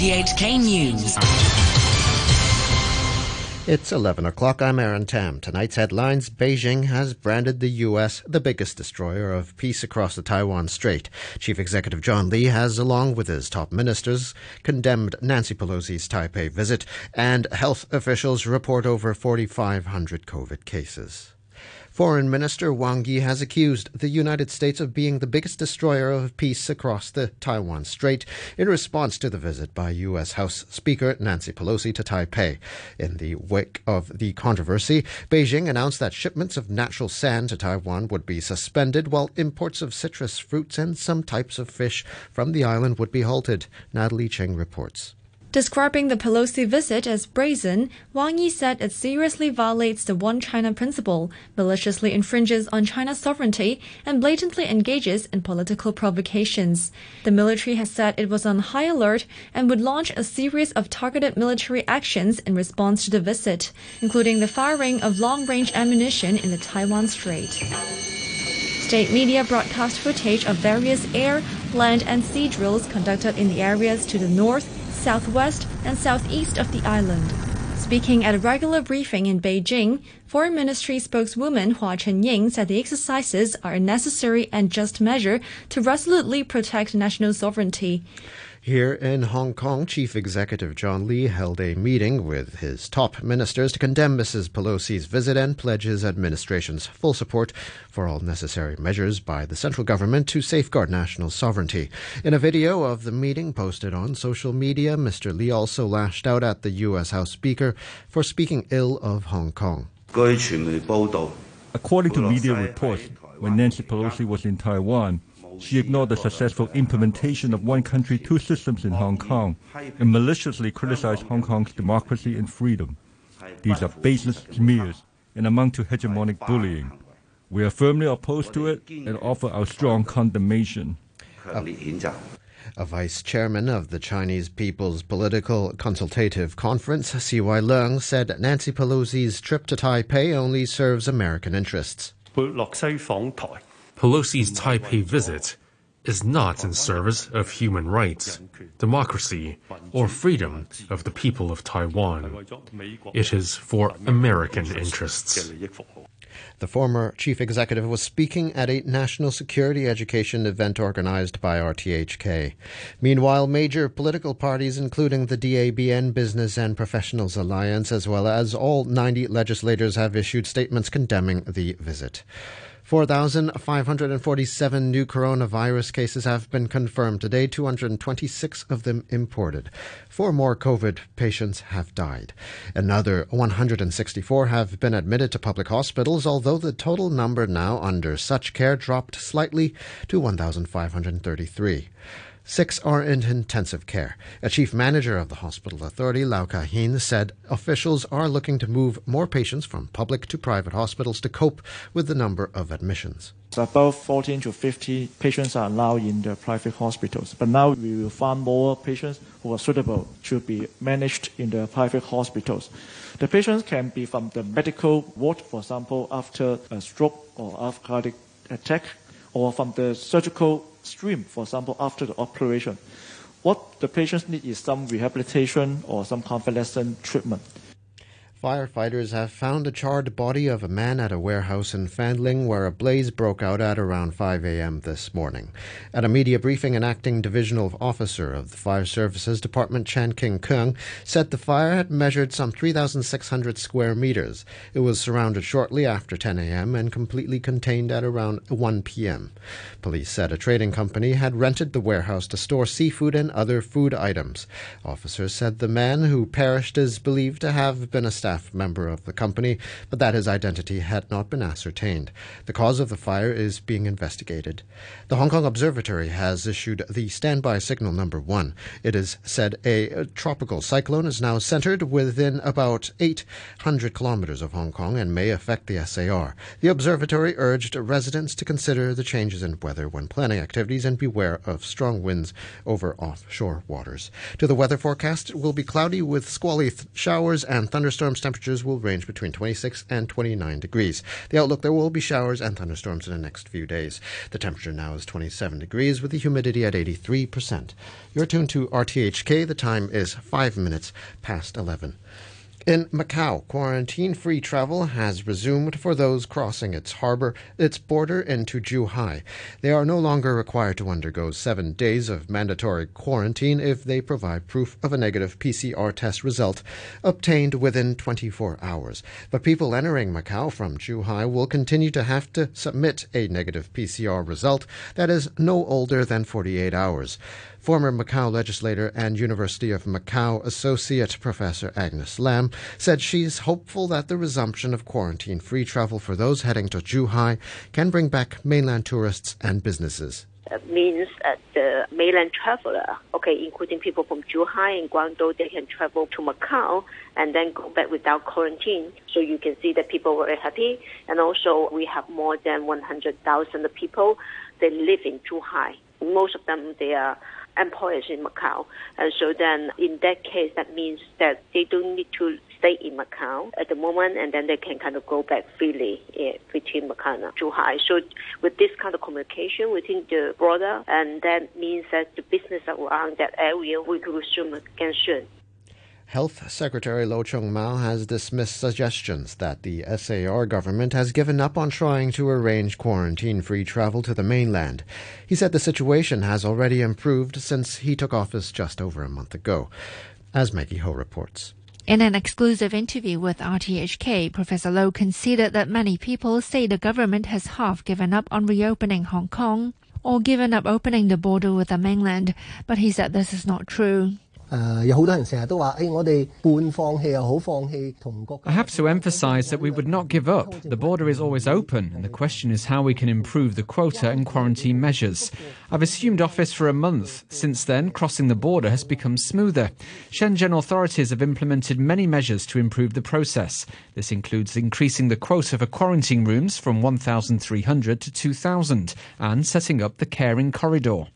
RTHK News. It's 11 o'clock. I'm Aaron Tam. Tonight's headlines Beijing has branded the U.S. the biggest destroyer of peace across the Taiwan Strait. Chief Executive John Lee has, along with his top ministers, condemned Nancy Pelosi's Taipei visit, and health officials report over 4,500 COVID cases. Foreign Minister Wang Yi has accused the United States of being the biggest destroyer of peace across the Taiwan Strait in response to the visit by U.S. House Speaker Nancy Pelosi to Taipei. In the wake of the controversy, Beijing announced that shipments of natural sand to Taiwan would be suspended while imports of citrus fruits and some types of fish from the island would be halted. Natalie Cheng reports. Describing the Pelosi visit as brazen, Wang Yi said it seriously violates the One China principle, maliciously infringes on China's sovereignty, and blatantly engages in political provocations. The military has said it was on high alert and would launch a series of targeted military actions in response to the visit, including the firing of long range ammunition in the Taiwan Strait. State media broadcast footage of various air, land, and sea drills conducted in the areas to the north southwest, and southeast of the island. Speaking at a regular briefing in Beijing, Foreign Ministry spokeswoman Hua Chunying said the exercises are a necessary and just measure to resolutely protect national sovereignty. Here in Hong Kong, Chief Executive John Lee held a meeting with his top ministers to condemn Mrs. Pelosi's visit and pledge his administration's full support for all necessary measures by the central government to safeguard national sovereignty. In a video of the meeting posted on social media, Mr. Lee also lashed out at the U.S. House Speaker for speaking ill of Hong Kong. According to media reports, when Nancy Pelosi was in Taiwan, she ignored the successful implementation of one country, two systems in Hong Kong and maliciously criticized Hong Kong's democracy and freedom. These are baseless smears and amount to hegemonic bullying. We are firmly opposed to it and offer our strong condemnation. A vice chairman of the Chinese People's Political Consultative Conference, C.Y. Leung, said Nancy Pelosi's trip to Taipei only serves American interests. Pelosi's Taipei visit is not in service of human rights, democracy, or freedom of the people of Taiwan. It is for American interests. The former chief executive was speaking at a national security education event organized by RTHK. Meanwhile, major political parties, including the DAB and Business and Professionals Alliance, as well as all 90 legislators, have issued statements condemning the visit. 4,547 new coronavirus cases have been confirmed today, 226 of them imported. Four more COVID patients have died. Another 164 have been admitted to public hospitals, although the total number now under such care dropped slightly to 1,533. Six are in intensive care. A chief manager of the hospital authority, Lau Ka-hin, said officials are looking to move more patients from public to private hospitals to cope with the number of admissions. About 14 to 50 patients are now in the private hospitals, but now we will find more patients who are suitable to be managed in the private hospitals. The patients can be from the medical ward, for example, after a stroke or after cardiac attack, or from the surgical stream, for example, after the operation. What the patients need is some rehabilitation or some convalescent treatment. Firefighters have found a charred body of a man at a warehouse in Fanling where a blaze broke out at around 5 a.m. this morning. At a media briefing, an acting divisional officer of the Fire Services Department, Chan King Kung, said the fire had measured some 3,600 square meters. It was surrounded shortly after 10 a.m. and completely contained at around 1 p.m. Police said a trading company had rented the warehouse to store seafood and other food items. Officers said the man who perished is believed to have been a staff staff member of the company, but that his identity had not been ascertained. The cause of the fire is being investigated. The Hong Kong Observatory has issued the standby signal number one. It is said a tropical cyclone is now centered within about 800 kilometers of Hong Kong and may affect the SAR. The observatory urged residents to consider the changes in weather when planning activities and beware of strong winds over offshore waters. To the weather forecast, it will be cloudy with squally th- showers and thunderstorms Temperatures will range between 26 and 29 degrees. The outlook there will be showers and thunderstorms in the next few days. The temperature now is 27 degrees with the humidity at 83%. You're tuned to RTHK. The time is 5 minutes past 11. In Macau, quarantine free travel has resumed for those crossing its harbor, its border into Zhuhai. They are no longer required to undergo seven days of mandatory quarantine if they provide proof of a negative PCR test result obtained within 24 hours. But people entering Macau from Zhuhai will continue to have to submit a negative PCR result that is no older than 48 hours. Former Macau legislator and University of Macau Associate Professor Agnes Lam said she's hopeful that the resumption of quarantine free travel for those heading to Zhuhai can bring back mainland tourists and businesses. It means that the mainland traveler, okay, including people from Zhuhai and Guangdong, they can travel to Macau and then go back without quarantine. So you can see that people were very happy. And also we have more than 100,000 people, they live in Zhuhai. Most of them, they are employers in Macau. And so then in that case, that means that they don't need to stay in Macau at the moment and then they can kind of go back freely eh, between Macau and Zhuhai. So with this kind of communication within the border, and that means that the business around that area will resume again soon. Health Secretary Lo Chung Mau has dismissed suggestions that the SAR government has given up on trying to arrange quarantine free travel to the mainland. He said the situation has already improved since he took office just over a month ago. As Maggie Ho reports. In an exclusive interview with RTHK, Professor Lo conceded that many people say the government has half given up on reopening Hong Kong or given up opening the border with the mainland, but he said this is not true. I have to emphasize that we would not give up. The border is always open, and the question is how we can improve the quota and quarantine measures. I've assumed office for a month. Since then, crossing the border has become smoother. Shenzhen authorities have implemented many measures to improve the process. This includes increasing the quota for quarantine rooms from 1,300 to 2,000 and setting up the caring corridor.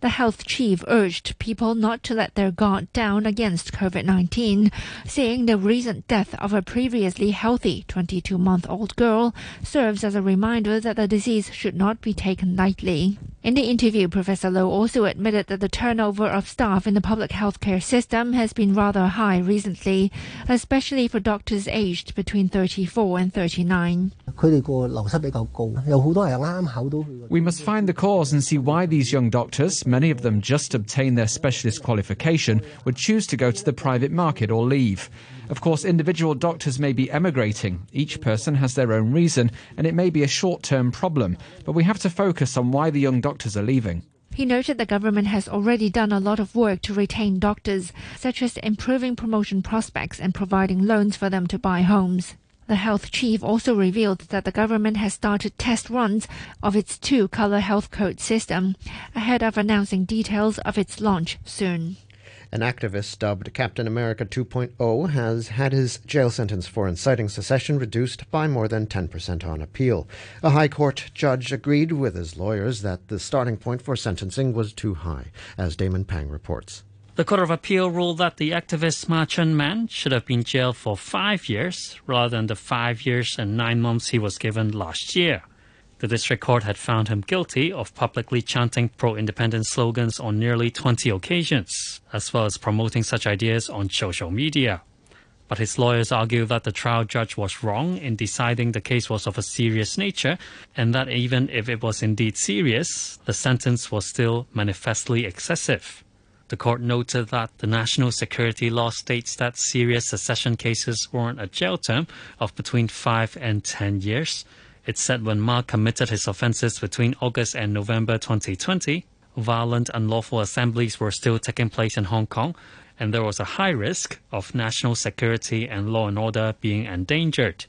The health chief urged people not to let their guard down against COVID 19, saying the recent death of a previously healthy 22 month old girl serves as a reminder that the disease should not be taken lightly. In the interview, Professor Lo also admitted that the turnover of staff in the public healthcare system has been rather high recently, especially for doctors aged between 34 and 39. We must find the cause and see why these young doctors, many of them just obtained their specialist qualification, would choose to go to the private market or leave. Of course, individual doctors may be emigrating. Each person has their own reason, and it may be a short term problem, but we have to focus on why the young doctors are leaving. He noted the government has already done a lot of work to retain doctors, such as improving promotion prospects and providing loans for them to buy homes. The health chief also revealed that the government has started test runs of its two color health code system ahead of announcing details of its launch soon. An activist dubbed Captain America 2.0 has had his jail sentence for inciting secession reduced by more than 10% on appeal. A High Court judge agreed with his lawyers that the starting point for sentencing was too high, as Damon Pang reports. The Court of Appeal ruled that the activist Ma Chun Man should have been jailed for five years rather than the five years and nine months he was given last year. The district court had found him guilty of publicly chanting pro independence slogans on nearly 20 occasions, as well as promoting such ideas on social media. But his lawyers argue that the trial judge was wrong in deciding the case was of a serious nature, and that even if it was indeed serious, the sentence was still manifestly excessive. The court noted that the national security law states that serious secession cases warrant a jail term of between 5 and 10 years. It said when Ma committed his offences between August and November 2020, violent unlawful assemblies were still taking place in Hong Kong, and there was a high risk of national security and law and order being endangered.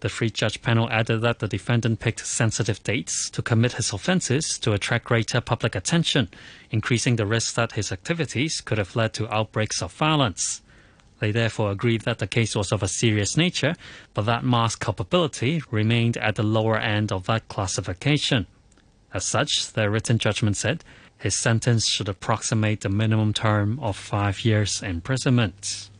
The three judge panel added that the defendant picked sensitive dates to commit his offences to attract greater public attention, increasing the risk that his activities could have led to outbreaks of violence. They therefore agreed that the case was of a serious nature, but that Ma's culpability remained at the lower end of that classification. As such, their written judgment said his sentence should approximate the minimum term of five years imprisonment.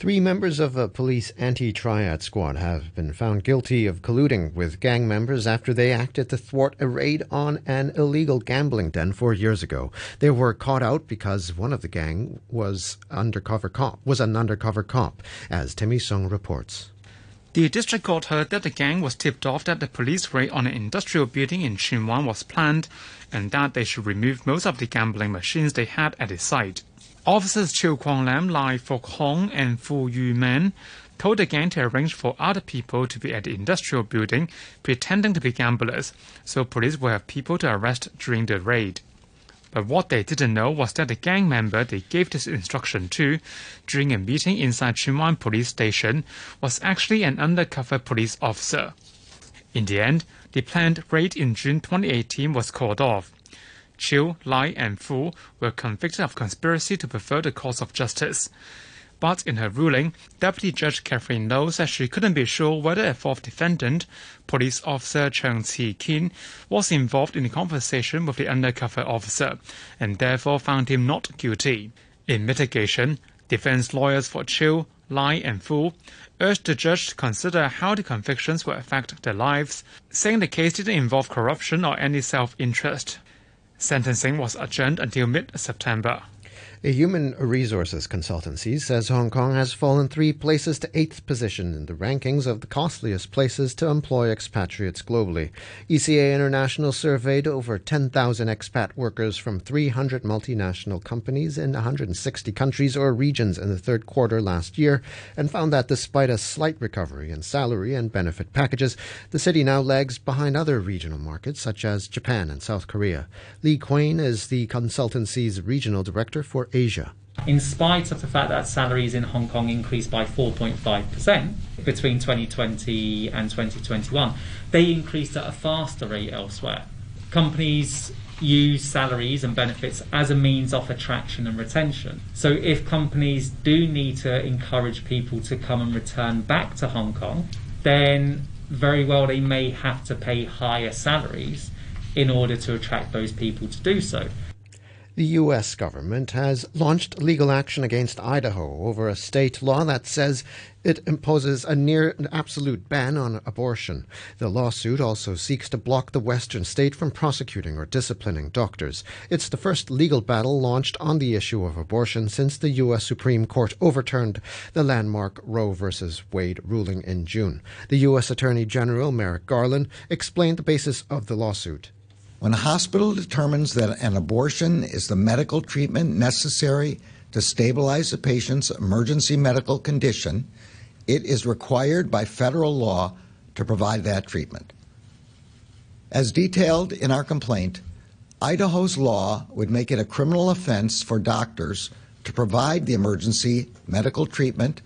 Three members of a police anti triad squad have been found guilty of colluding with gang members after they acted to thwart a raid on an illegal gambling den four years ago. They were caught out because one of the gang was undercover cop was an undercover cop, as Timmy Sung reports. The district court heard that the gang was tipped off that the police raid on an industrial building in Tsuen Wan was planned and that they should remove most of the gambling machines they had at the site. Officers Chiu Kwong Lam, Lai Fok Hong, and Fu Yu Man told the gang to arrange for other people to be at the industrial building pretending to be gamblers, so police will have people to arrest during the raid. But what they didn't know was that the gang member they gave this instruction to during a meeting inside Tsuen Wan police station was actually an undercover police officer. In the end, the planned raid in June 2018 was called off. Chiu, Lai, and Fu were convicted of conspiracy to pervert the cause of justice. But in her ruling, Deputy Judge Catherine Low said she couldn't be sure whether a fourth defendant, police officer Cheng Chi Kin, was involved in the conversation with the undercover officer, and therefore found him not guilty. In mitigation, defense lawyers for Chiu, Lai, and Fu urged the judge to consider how the convictions will affect their lives, saying the case didn't involve corruption or any self-interest. Sentencing was adjourned until mid September. A human resources consultancy says Hong Kong has fallen three places to eighth position in the rankings of the costliest places to employ expatriates globally. ECA International surveyed over 10,000 expat workers from 300 multinational companies in 160 countries or regions in the third quarter last year and found that despite a slight recovery in salary and benefit packages, the city now lags behind other regional markets such as Japan and South Korea. Lee Quane is the consultancy's regional director for Asia. In spite of the fact that salaries in Hong Kong increased by 4.5% between 2020 and 2021, they increased at a faster rate elsewhere. Companies use salaries and benefits as a means of attraction and retention. So if companies do need to encourage people to come and return back to Hong Kong, then very well they may have to pay higher salaries in order to attract those people to do so. The U.S. government has launched legal action against Idaho over a state law that says it imposes a near absolute ban on abortion. The lawsuit also seeks to block the Western state from prosecuting or disciplining doctors. It's the first legal battle launched on the issue of abortion since the U.S. Supreme Court overturned the landmark Roe v. Wade ruling in June. The U.S. Attorney General Merrick Garland explained the basis of the lawsuit. When a hospital determines that an abortion is the medical treatment necessary to stabilize a patient's emergency medical condition, it is required by federal law to provide that treatment. As detailed in our complaint, Idaho's law would make it a criminal offense for doctors to provide the emergency medical treatment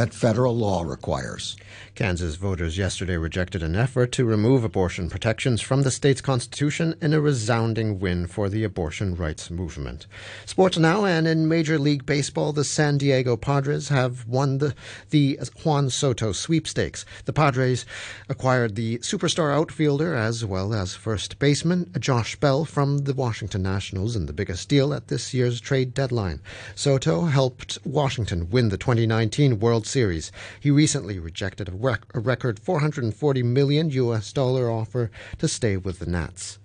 that federal law requires. Kansas voters yesterday rejected an effort to remove abortion protections from the state's constitution in a resounding win for the abortion rights movement. Sports now, and in Major League Baseball, the San Diego Padres have won the, the Juan Soto sweepstakes. The Padres acquired the superstar outfielder as well as first baseman Josh Bell from the Washington Nationals in the biggest deal at this year's trade deadline. Soto helped Washington win the 2019 World Series. He recently rejected a rec- a record 440 million US dollar offer to stay with the Nats.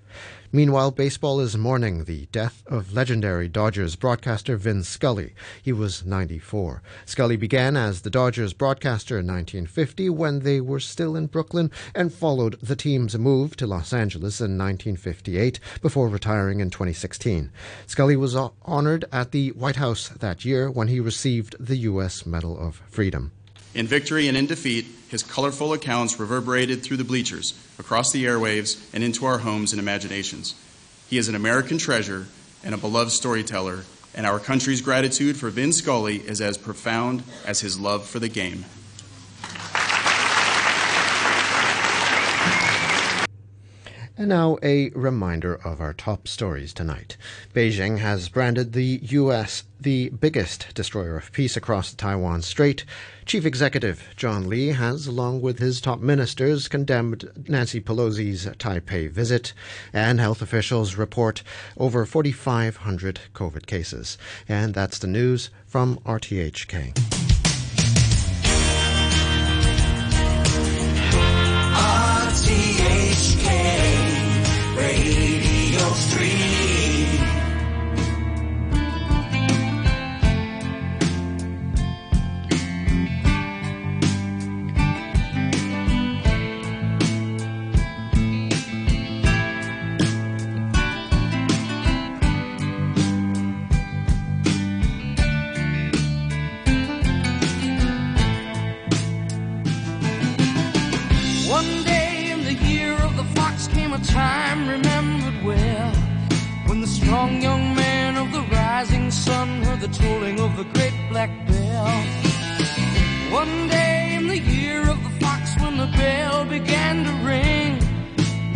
Meanwhile, baseball is mourning the death of legendary Dodgers broadcaster Vin Scully. He was 94. Scully began as the Dodgers broadcaster in 1950 when they were still in Brooklyn and followed the team's move to Los Angeles in 1958 before retiring in 2016. Scully was honored at the White House that year when he received the U.S. Medal of Freedom. In victory and in defeat, his colorful accounts reverberated through the bleachers, across the airwaves, and into our homes and imaginations. He is an American treasure and a beloved storyteller, and our country's gratitude for Vin Scully is as profound as his love for the game. And now a reminder of our top stories tonight. Beijing has branded the U.S. the biggest destroyer of peace across the Taiwan Strait. Chief Executive John Lee has, along with his top ministers, condemned Nancy Pelosi's Taipei visit, and health officials report over 4,500 COVID cases. And that's the news from RTHK. in the year of the fox when the bell began to ring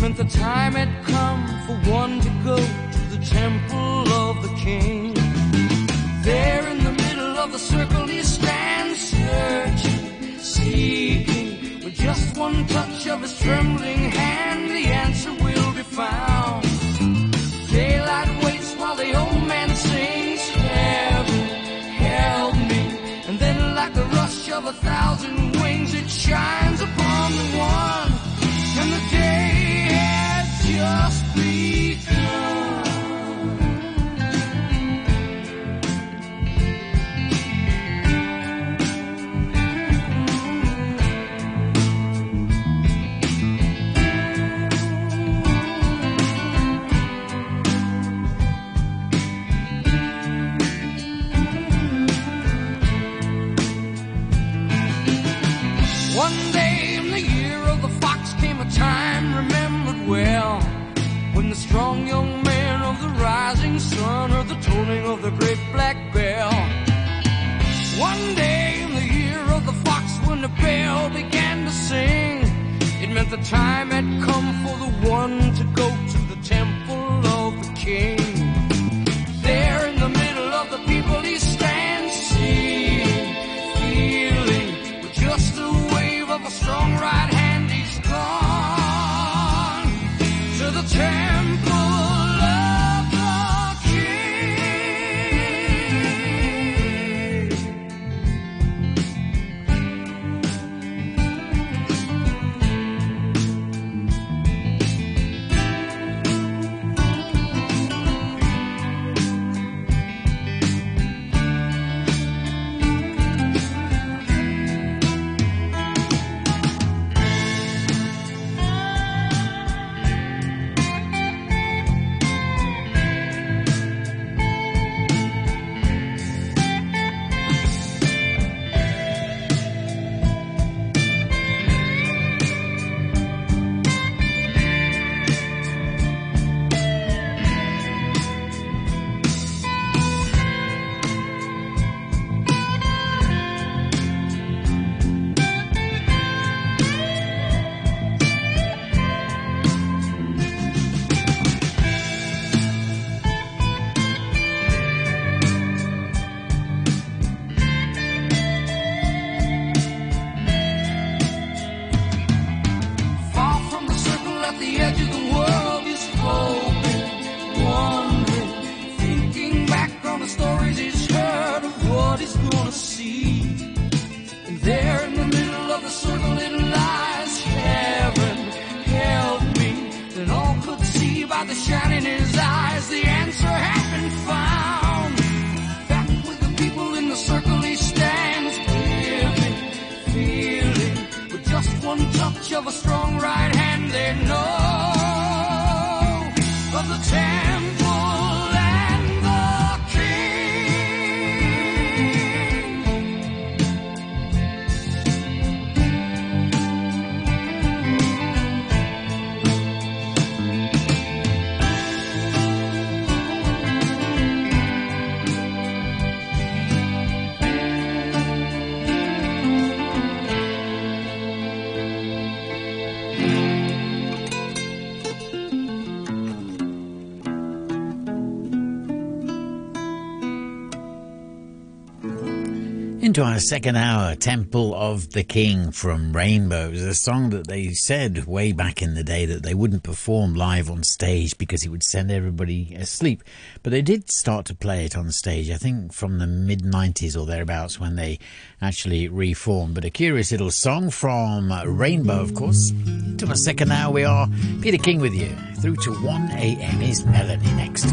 meant the time had come for one to go to the temple of the king. There in the middle of the circle he stands searching, seeking. With just one touch of his trembling hand, the answer will be found. Of a thousand wings, it shines upon the one. Bell began to sing, it meant the time had come for the one to go to the temple of the king. There in the middle of the people he stands, seeing, feeling, with just a wave of a strong right hand, he's gone to the temple of a strong right hand, Into our second hour, Temple of the King from Rainbow. It was a song that they said way back in the day that they wouldn't perform live on stage because it would send everybody asleep. But they did start to play it on stage, I think from the mid 90s or thereabouts when they actually reformed. But a curious little song from Rainbow, of course. To our second hour, we are Peter King with you. Through to 1 a.m. is Melanie next.